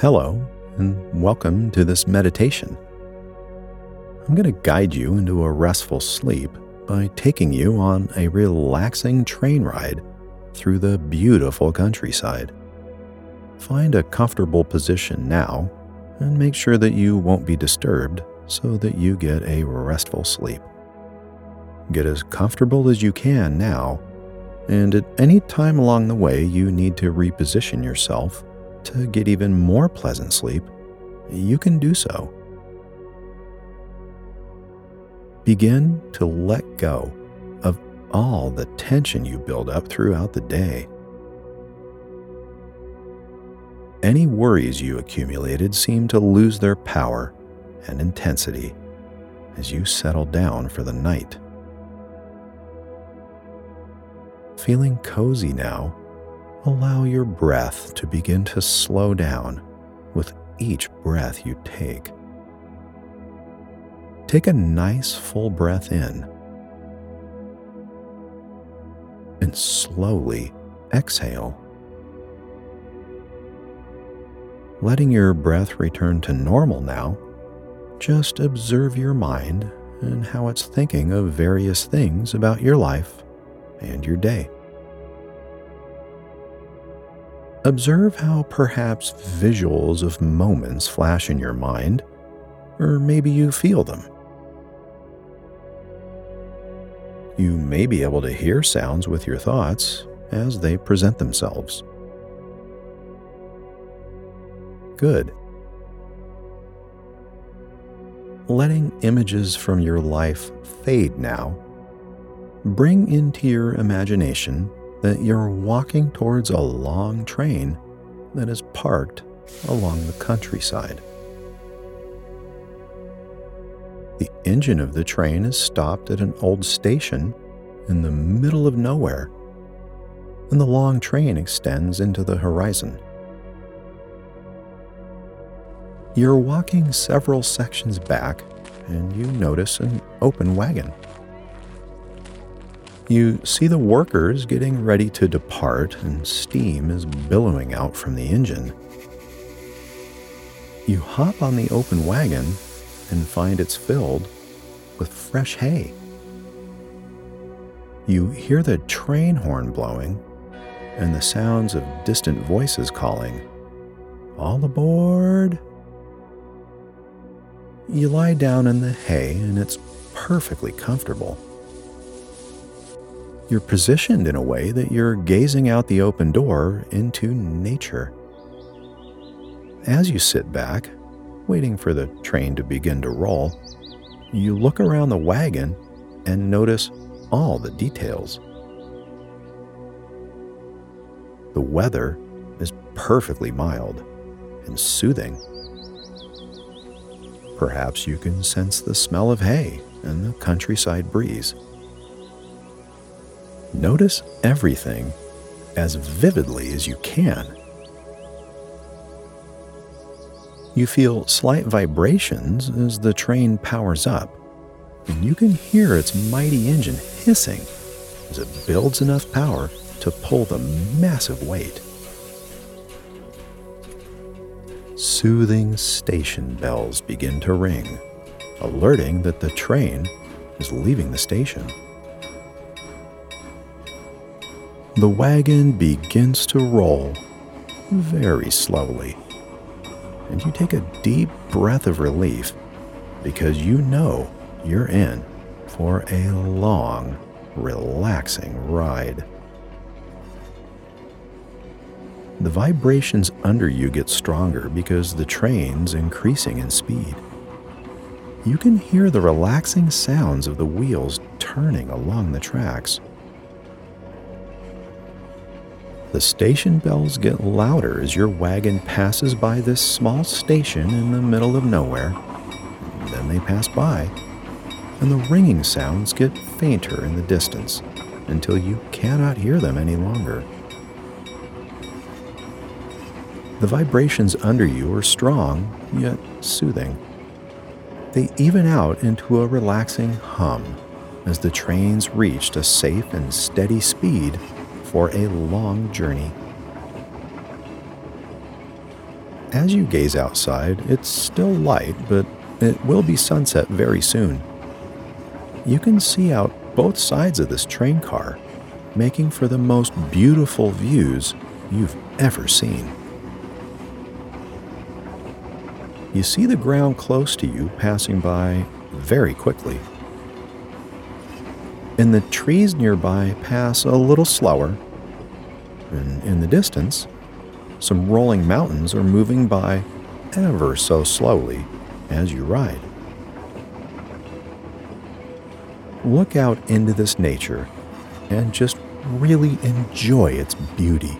Hello, and welcome to this meditation. I'm going to guide you into a restful sleep by taking you on a relaxing train ride through the beautiful countryside. Find a comfortable position now and make sure that you won't be disturbed so that you get a restful sleep. Get as comfortable as you can now, and at any time along the way you need to reposition yourself to get even more pleasant sleep, you can do so. Begin to let go of all the tension you build up throughout the day. Any worries you accumulated seem to lose their power and intensity as you settle down for the night. Feeling cozy now, allow your breath to begin to slow down with each breath you take. Take a nice full breath in and slowly exhale. Letting your breath return to normal now, just observe your mind and how it's thinking of various things about your life and your day. Observe how perhaps visuals of moments flash in your mind, or maybe you feel them. You may be able to hear sounds with your thoughts as they present themselves. Good. Letting images from your life fade now, bring into your imagination that you're walking towards a long train that is parked along the countryside. The engine of the train is stopped at an old station in the middle of nowhere, and the long train extends into the horizon. You're walking several sections back, and you notice an open wagon. You see the workers getting ready to depart, and steam is billowing out from the engine. You hop on the open wagon and find it's filled with fresh hay. You hear the train horn blowing and the sounds of distant voices calling, All aboard! You lie down in the hay and it's perfectly comfortable. You're positioned in a way that you're gazing out the open door into nature. As you sit back, waiting for the train to begin to roll, you look around the wagon and notice all the details. The weather is perfectly mild and soothing. Perhaps you can sense the smell of hay and the countryside breeze. Notice everything as vividly as you can You feel slight vibrations as the train powers up, and you can hear its mighty engine hissing as it builds enough power to pull the massive weight. Soothing station bells begin to ring, alerting that the train is leaving the station. The wagon begins to roll very slowly and you take a deep breath of relief because you know you're in for a long, relaxing ride. The vibrations under you get stronger because the train's increasing in speed. You can hear the relaxing sounds of the wheels turning along the tracks. The station bells get louder as your wagon passes by this small station in the middle of nowhere. Then they pass by, and the ringing sounds get fainter in the distance until you cannot hear them any longer. The vibrations under you are strong, yet soothing. They even out into a relaxing hum as the trains reached a safe and steady speed for a long journey. As you gaze outside, it's still light, but it will be sunset very soon. You can see out both sides of this train car, making for the most beautiful views you've ever seen. You see the ground close to you passing by very quickly. And the trees nearby pass a little slower. And in the distance, some rolling mountains are moving by ever so slowly as you ride. Look out into this nature and just really enjoy its beauty.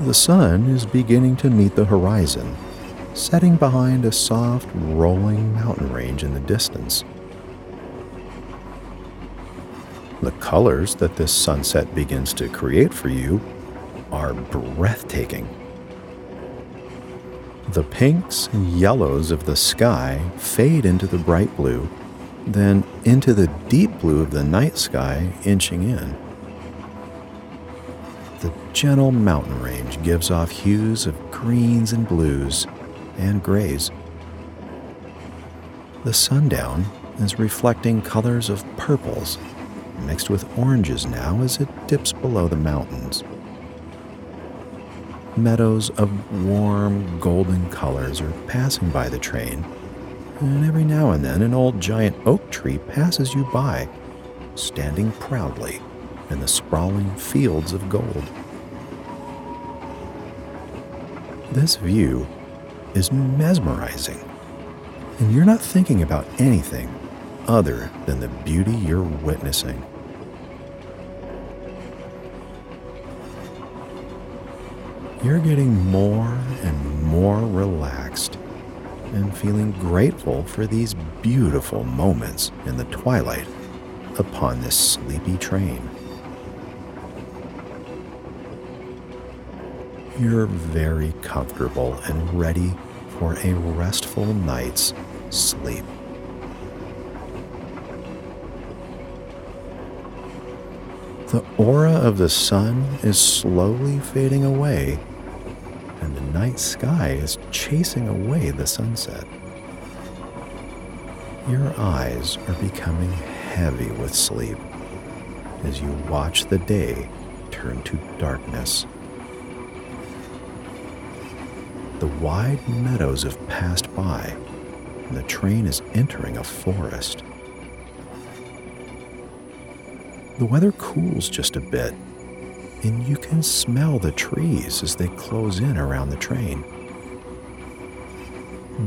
The sun is beginning to meet the horizon, setting behind a soft, rolling mountain range in the distance. The colors that this sunset begins to create for you are breathtaking. The pinks and yellows of the sky fade into the bright blue, then into the deep blue of the night sky inching in. The gentle mountain range gives off hues of greens and blues and grays. The sundown is reflecting colors of purples mixed with oranges now as it dips below the mountains meadows of warm golden colors are passing by the train, and every now and then an old giant oak tree passes you by, standing proudly in the sprawling fields of gold. This view is mesmerizing, and you're not thinking about anything other than the beauty you're witnessing. you're getting more and more relaxed and feeling grateful for these beautiful moments in the twilight upon this sleepy train. You're very comfortable and ready for a restful night's sleep. The aura of the sun is slowly fading away, and the night sky is chasing away the sunset. Your eyes are becoming heavy with sleep as you watch the day turn to darkness. The wide meadows have passed by, and the train is entering a forest. The weather cools just a bit, and you can smell the trees as they close in around the train.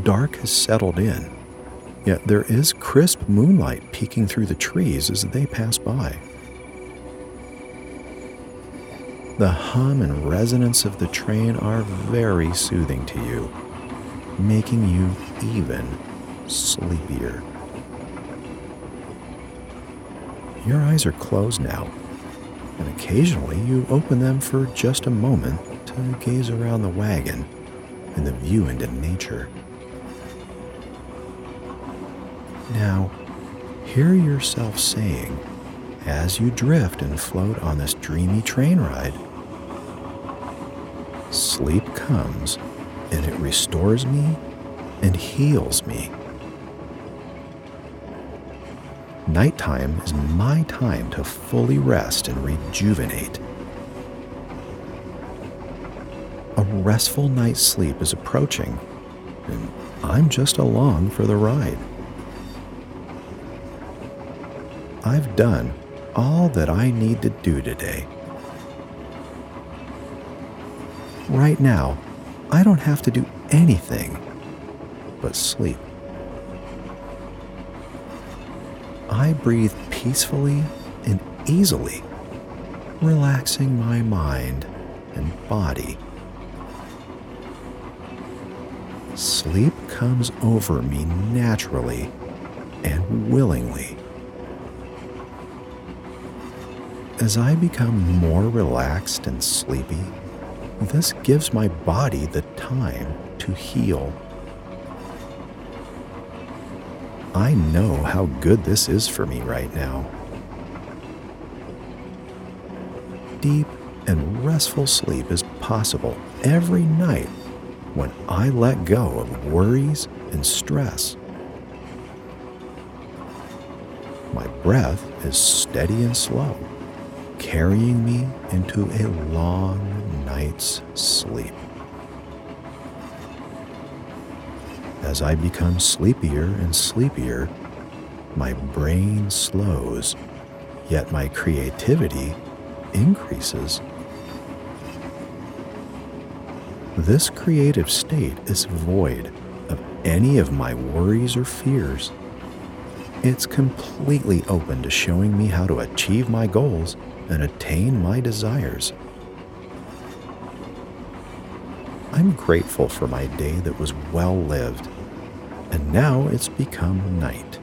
Dark has settled in, yet there is crisp moonlight peeking through the trees as they pass by. The hum and resonance of the train are very soothing to you, making you even sleepier. Your eyes are closed now, and occasionally you open them for just a moment to gaze around the wagon and the view into nature. Now, hear yourself saying, as you drift and float on this dreamy train ride, sleep comes and it restores me and heals me. Nighttime is my time to fully rest and rejuvenate. A restful night's sleep is approaching, and I'm just along for the ride. I've done all that I need to do today. Right now, I don't have to do anything but sleep. I breathe peacefully and easily, relaxing my mind and body. Sleep comes over me naturally and willingly. As I become more relaxed and sleepy, this gives my body the time to heal I know how good this is for me right now. Deep and restful sleep is possible every night when I let go of worries and stress. My breath is steady and slow, carrying me into a long night's sleep. As I become sleepier and sleepier, my brain slows, yet my creativity increases. This creative state is void of any of my worries or fears. It's completely open to showing me how to achieve my goals and attain my desires. I'm grateful for my day that was well lived, and now it's become night.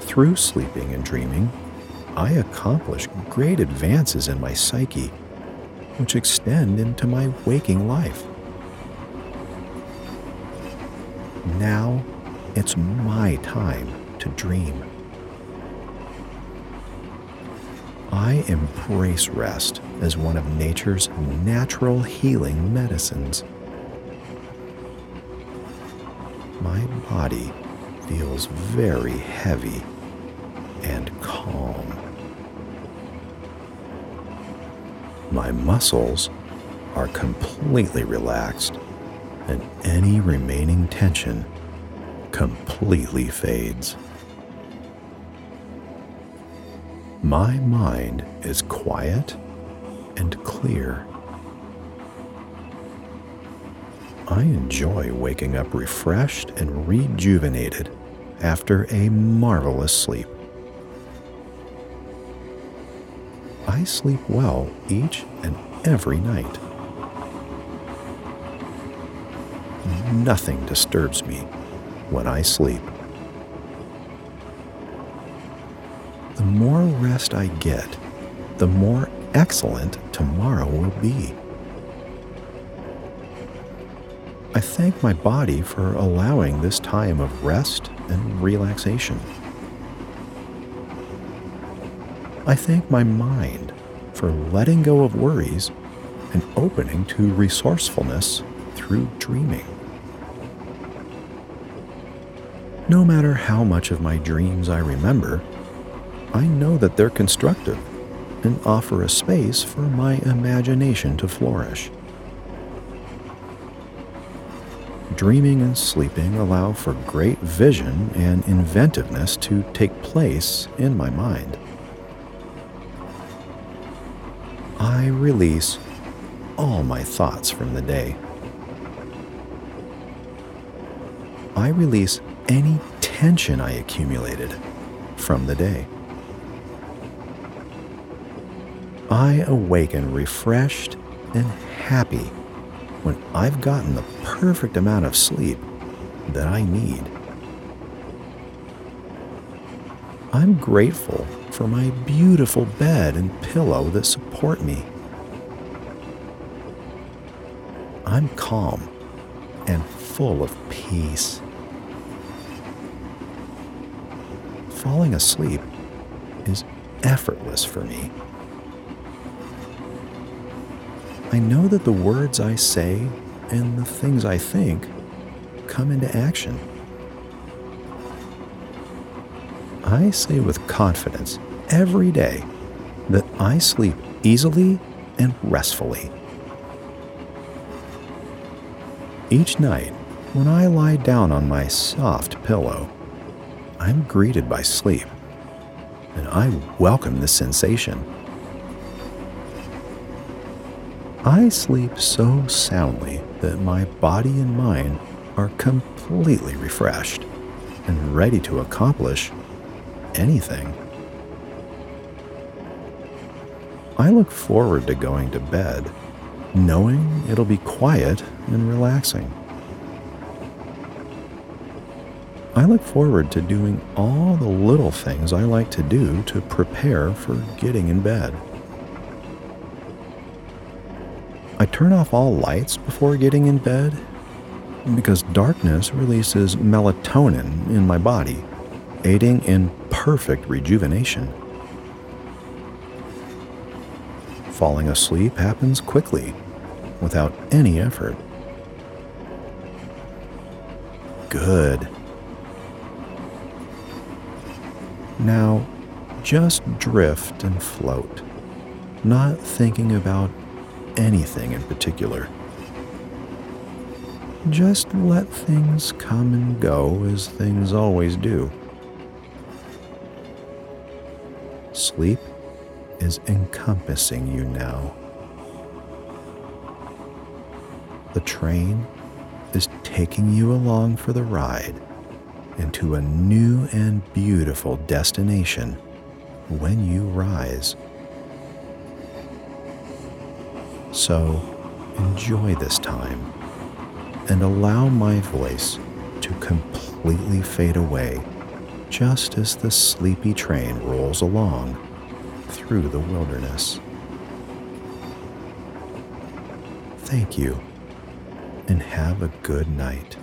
Through sleeping and dreaming, I accomplish great advances in my psyche, which extend into my waking life. Now it's my time to dream. I embrace rest as one of nature's natural healing medicines. My body feels very heavy and calm. My muscles are completely relaxed, and any remaining tension completely fades. My mind is quiet and clear. I enjoy waking up refreshed and rejuvenated after a marvelous sleep. I sleep well each and every night. Nothing disturbs me when I sleep. The more rest I get, the more excellent tomorrow will be. I thank my body for allowing this time of rest and relaxation. I thank my mind for letting go of worries and opening to resourcefulness through dreaming. No matter how much of my dreams I remember, I know that they're constructive and offer a space for my imagination to flourish. Dreaming and sleeping allow for great vision and inventiveness to take place in my mind. I release all my thoughts from the day. I release any tension I accumulated from the day. I awaken refreshed and happy when I've gotten the perfect amount of sleep that I need. I'm grateful for my beautiful bed and pillow that support me. I'm calm and full of peace. Falling asleep is effortless for me. I know that the words I say and the things I think come into action. I say with confidence every day that I sleep easily and restfully. Each night, when I lie down on my soft pillow, I'm greeted by sleep, and I welcome the sensation. I sleep so soundly that my body and mind are completely refreshed and ready to accomplish anything. I look forward to going to bed, knowing it'll be quiet and relaxing. I look forward to doing all the little things I like to do to prepare for getting in bed. I turn off all lights before getting in bed because darkness releases melatonin in my body, aiding in perfect rejuvenation. Falling asleep happens quickly, without any effort. Good. Now, just drift and float, not thinking about anything in particular. Just let things come and go as things always do. Sleep is encompassing you now. The train is taking you along for the ride into a new and beautiful destination when you rise. So enjoy this time and allow my voice to completely fade away just as the sleepy train rolls along through the wilderness. Thank you and have a good night.